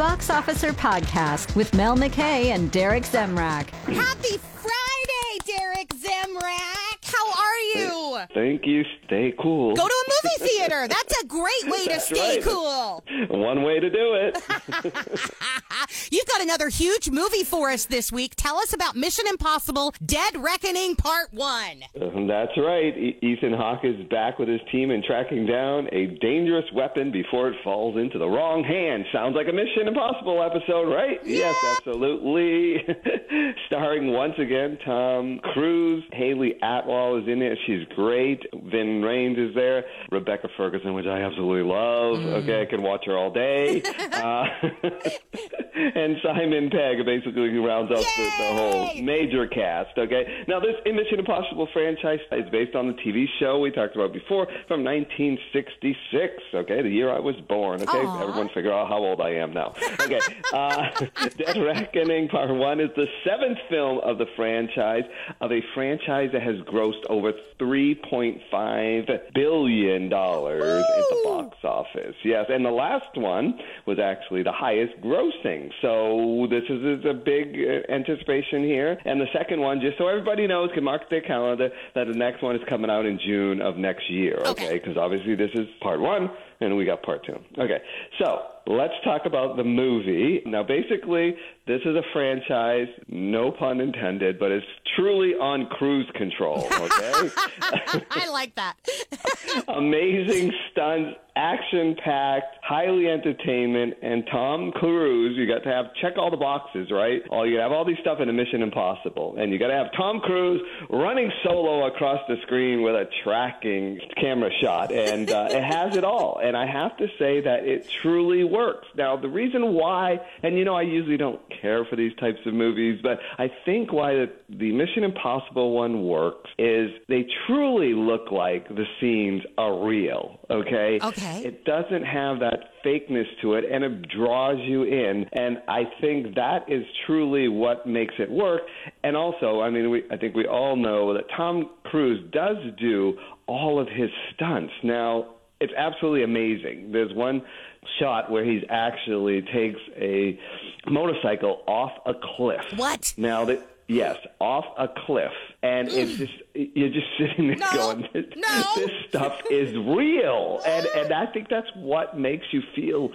Box Officer Podcast with Mel McKay and Derek Zemrak. Happy Friday, Thank you. Stay cool. Go to a movie theater. That's a great way to stay right. cool. One way to do it. You've got another huge movie for us this week. Tell us about Mission Impossible Dead Reckoning Part 1. Um, That's right. E- Ethan Hawke is back with his team and tracking down a dangerous weapon before it falls into the wrong hand. Sounds like a Mission Impossible episode, right? Yes, absolutely. Starring once again Tom Cruise. Hayley Atwell is in it. She's great. Ving Rhames is there. Rebecca Ferguson, which I absolutely love. Okay, I can watch her all day. uh, and Simon Pegg basically rounds up the, the whole major cast. Okay, now this Mission Impossible franchise is based on the TV show we talked about before from 1966. Okay, the year I was born. Okay, Aw. everyone figure out how old I am now. Okay, uh, Dead Reckoning Part One is the seventh film of the franchise of a franchise that has grossed over 3.5 billion dollars at the box office. Yes, and the last one was actually the highest grossing. So this is, is a big uh, anticipation here. And the second one, just so everybody knows, can mark their calendar that the next one is coming out in June of next year. Okay. Okay, because obviously this is part one. And we got part two. Okay, so let's talk about the movie. Now, basically, this is a franchise, no pun intended, but it's truly on cruise control. Okay, I like that. amazing stunts, action packed, highly entertainment, and Tom Cruise. You got to have check all the boxes, right? All you have all these stuff in a Mission Impossible, and you got to have Tom Cruise running solo across the screen with a tracking camera shot, and uh, it has it all. And I have to say that it truly works. Now, the reason why, and you know, I usually don't care for these types of movies, but I think why the, the Mission Impossible one works is they truly look like the scenes are real. Okay. Okay. It doesn't have that fakeness to it, and it draws you in. And I think that is truly what makes it work. And also, I mean, we, I think we all know that Tom Cruise does do all of his stunts. Now, it's absolutely amazing. There's one shot where he actually takes a motorcycle off a cliff. What? Now that yes, off a cliff, and it's mm. just you're just sitting there No. going, this, No. this stuff is real, and and I think that's what makes you feel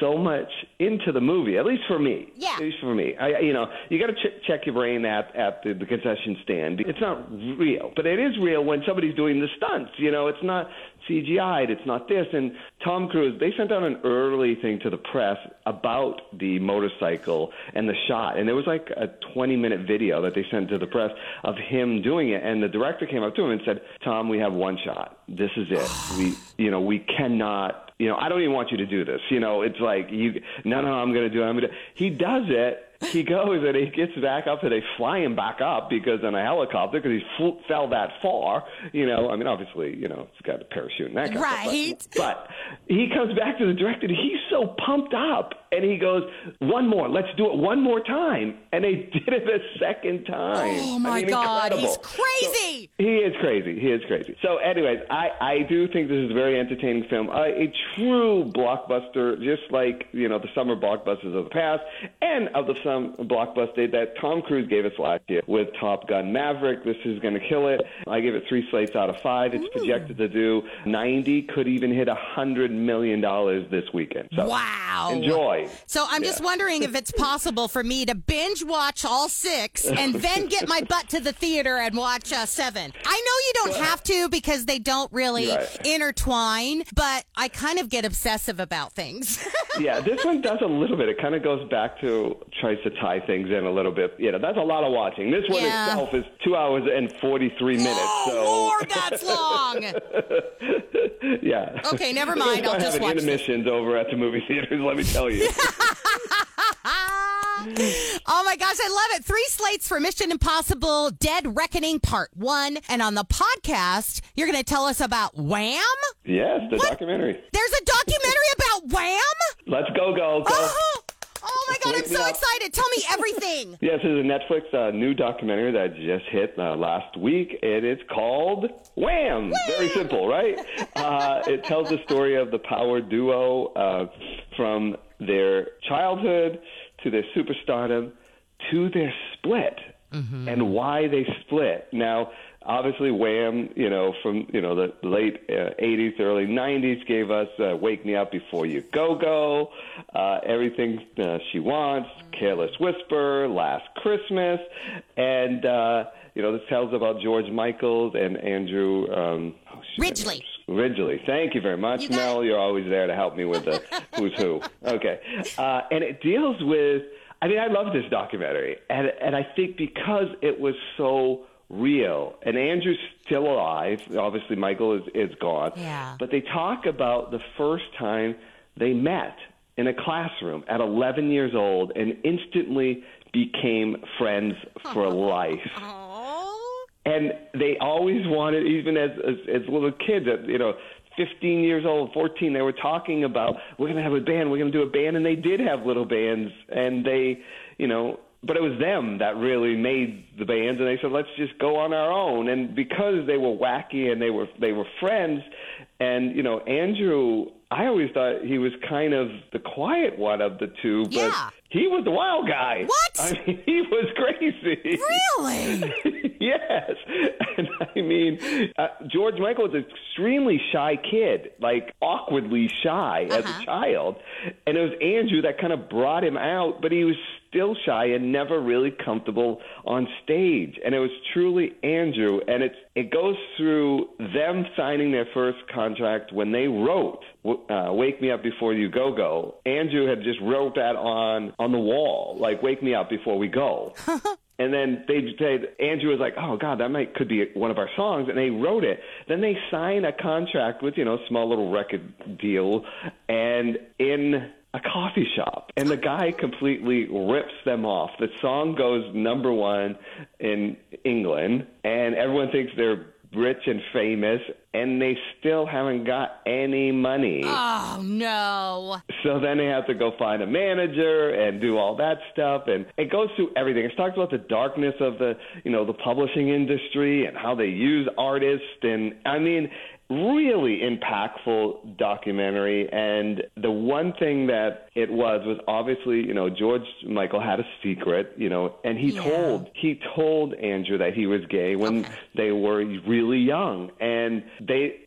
so much into the movie. At least for me. Yeah. At least for me. I you know you got to ch- check your brain at at the, the concession stand. It's not real, but it is real when somebody's doing the stunts. You know, it's not CGI'd. It's not this. And Tom Cruise, they sent out an early thing to the press about the motorcycle and the shot, and there was like a 20 minute video that they sent to the press of him doing it. And the director came up to him and said, "Tom, we have one shot. This is it. We, you know, we cannot." You know, I don't even want you to do this. You know, it's like you. No, no, I'm going to do it. I'm going to. He does it. He goes and he gets back up and they fly him back up because in a helicopter because he fl- fell that far. You know, I mean, obviously, you know, he's got a parachute and that kind of Right. stuff. But, but he comes back to the director. and He's so pumped up and he goes, "One more. Let's do it one more time." And they did it a second time. Oh, my I mean, God. He's incredible. crazy. He is crazy. He is crazy. So, anyways, I, I do think this is a very entertaining film, uh, a true blockbuster, just like you know the summer blockbusters of the past, and of the some blockbuster that Tom Cruise gave us last year with Top Gun Maverick. This is going to kill it. I give it three slates out of five. It's projected to do ninety, could even hit a hundred million dollars this weekend. So, Wow. enjoy. So I'm just wondering if it's possible for me to binge watch all six and then get my butt to the theater and watch uh, seven. I know you don't have to because they don't really Right. intertwine, but I kind of get obsessive about things. yeah, this one does a little bit. It kind of goes back to tries to tie things in a little bit. You know, that's a lot of watching. This one Yeah. itself is two hours and forty three minutes. oh, so Lord, that's long. yeah. Okay, never mind. I'll just watch this. intermissions over at the movie theaters. Let me tell you. oh my gosh, I love it. Three slates for Mission Impossible Dead Reckoning Part 1. And on the podcast, you're going to tell us about Wham? yes, the What? documentary. There's a documentary about Wham? Let's go, go, go. Oh, oh my God, I'm so excited. Tell me everything. Yes, this is a Netflix uh, new documentary that just hit uh, last week. It is called Wham! Very simple, right? Uh, it tells the story of the power duo uh, from their childhood to their superstardom to their split and why they split. Now, obviously, Wham, you know, from you know the late uh, '80s, early '90s, gave us uh, "Wake Me Up Before You Go Go," uh, "Everything uh, She Wants," "Careless Whisper," "Last Christmas," and uh, you know this tells about George Michaels and Andrew um, oh, Ridgeley. Ridgeley. Thank you very much, You Mel. You're always there to help me with the who's who. Okay, uh, and it deals with. I mean, I love this documentary, and and I think because it was so real, and Andrew's still alive. Obviously, Michael is is gone. Yeah. But they talk about the first time they met in a classroom at 11 years old, and instantly became friends for life Oh. And they always wanted, even as as, as little kids, at you know, 15 years old, 14, they were talking about we're gonna have a band, we're gonna do a band, and they did have little bands, and they, you know. But it was them that really made the bands, and they said, "Let's just go on our own." And because they were wacky and they were they were friends, and you know, Andrew, I always thought he was kind of the quiet one of the two, but Yeah. he was the wild guy. What? I mean, he was crazy. Really? yes. And I mean, uh, George Michael was an extremely shy kid, like awkwardly shy as Uh-huh. a child. And it was Andrew that kind of brought him out, but he was still shy and never really comfortable on stage. And it was truly Andrew. And it's, it goes through them signing their first contract when they wrote uh, "Wake Me Up Before You Go Go." Andrew had just wrote that on on the wall, like "Wake Me Up Before We Go." And then they said Andrew was like, "Oh God, that might could be one of our songs," and they wrote it. Then they sign a contract with you know a small little record deal, and in a coffee shop, and the guy completely rips them off. The song goes number one in England, and everyone thinks they're rich and famous, and they still haven't got any money. oh no. So then they have to go find a manager and do all that stuff, and it goes through everything. It talks about the darkness of the, you know, the publishing industry and how they use artists, and I mean, really impactful documentary. And the one thing that it was was obviously, you know, George Michael had a secret, you know, and he Yeah. told he told Andrew that he was gay when they were really young, and they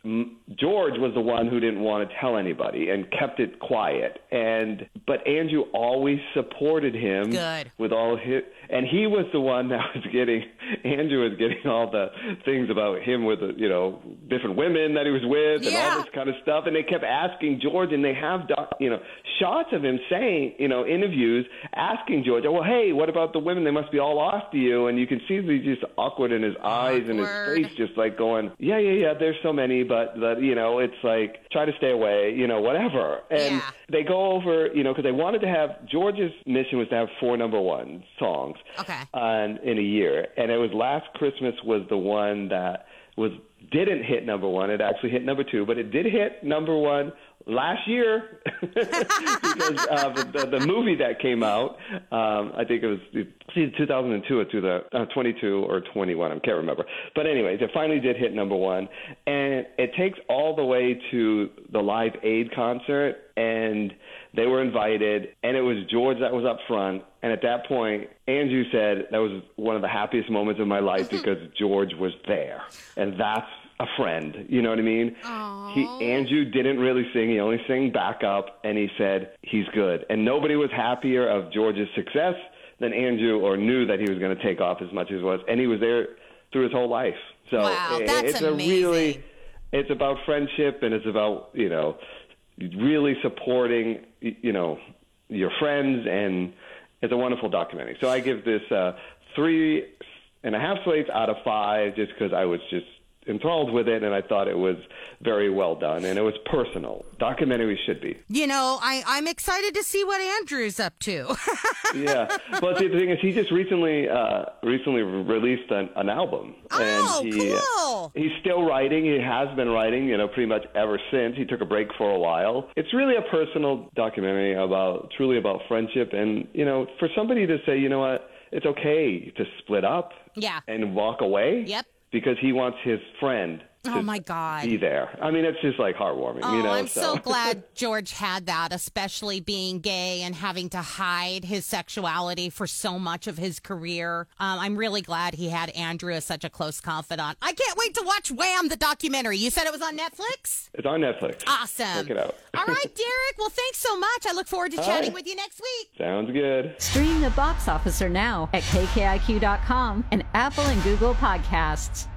George was the one who didn't want to tell anybody and kept it quiet. And but Andrew always supported him Good. with all his, and he was the one that was getting Andrew was getting all the things about him with the, you know different women that he was with and Yeah. all this kind of stuff. And they kept asking George, and they have doc, you know shots of him saying you know interviews asking George, well, hey, what about the women? They must be all after you, and you can see he's just awkward in his eyes and his face, just like going, yeah, yeah, yeah. There's so many, but but you know it's like try to stay away, you know, whatever. And Yeah. they go over, you know, because they wanted to have George's mission was to have four number one songs Okay. on in a year, and it was Last Christmas was the one that was didn't hit number one. It actually hit number two, but it did hit number one last year because uh, the, the, the movie that came out, um, I think it was see, 2002 or the uh, 22 or 21, I can't remember. But anyways, it finally did hit number one, and it takes all the way to the Live Aid concert, and they were invited, and it was George that was up front. And at that point, Andrew said that was one of the happiest moments of my life because George was there, and that's a friend. You know what I mean? He Andrew didn't really sing; he only sang backup, and he said he's good. And nobody was happier of George's success than Andrew, or knew that he was going to take off as much as was, and he was there through his whole life. So Wow, that's it's a really, amazing. it's about friendship, and it's about you know really supporting you know your friends, and it's a wonderful documentary. So I give this uh, three and a half slates out of five, just because I was just enthralled with it, and I thought it was very well done, and it was personal. Documentaries should be. You know, I, I'm excited to see what Andrew's up to. yeah. Well, see, the thing is, he just recently uh, recently released an, an album, Oh, and he, uh, cool. he's still writing. He has been writing, you know, pretty much ever since. He took a break for a while. It's really a personal documentary about truly about friendship, and you know, for somebody to say, you know what, it's okay to split up, Yeah. and walk away, Yep. Because he wants his friend Oh my God. be there. I mean, it's just like heartwarming. Oh, you know, I'm so glad George had that, especially being gay and having to hide his sexuality for so much of his career. Um, I'm really glad he had Andrew as such a close confidant. I can't wait to watch Wham, the documentary. You said it was on Netflix? it's on Netflix. Awesome. Check it out. All right, Derek. Well, thanks so much. I look forward to All chatting right. with you next week. Sounds good. Stream the box officer now at kkiq.com and Apple and Google podcasts.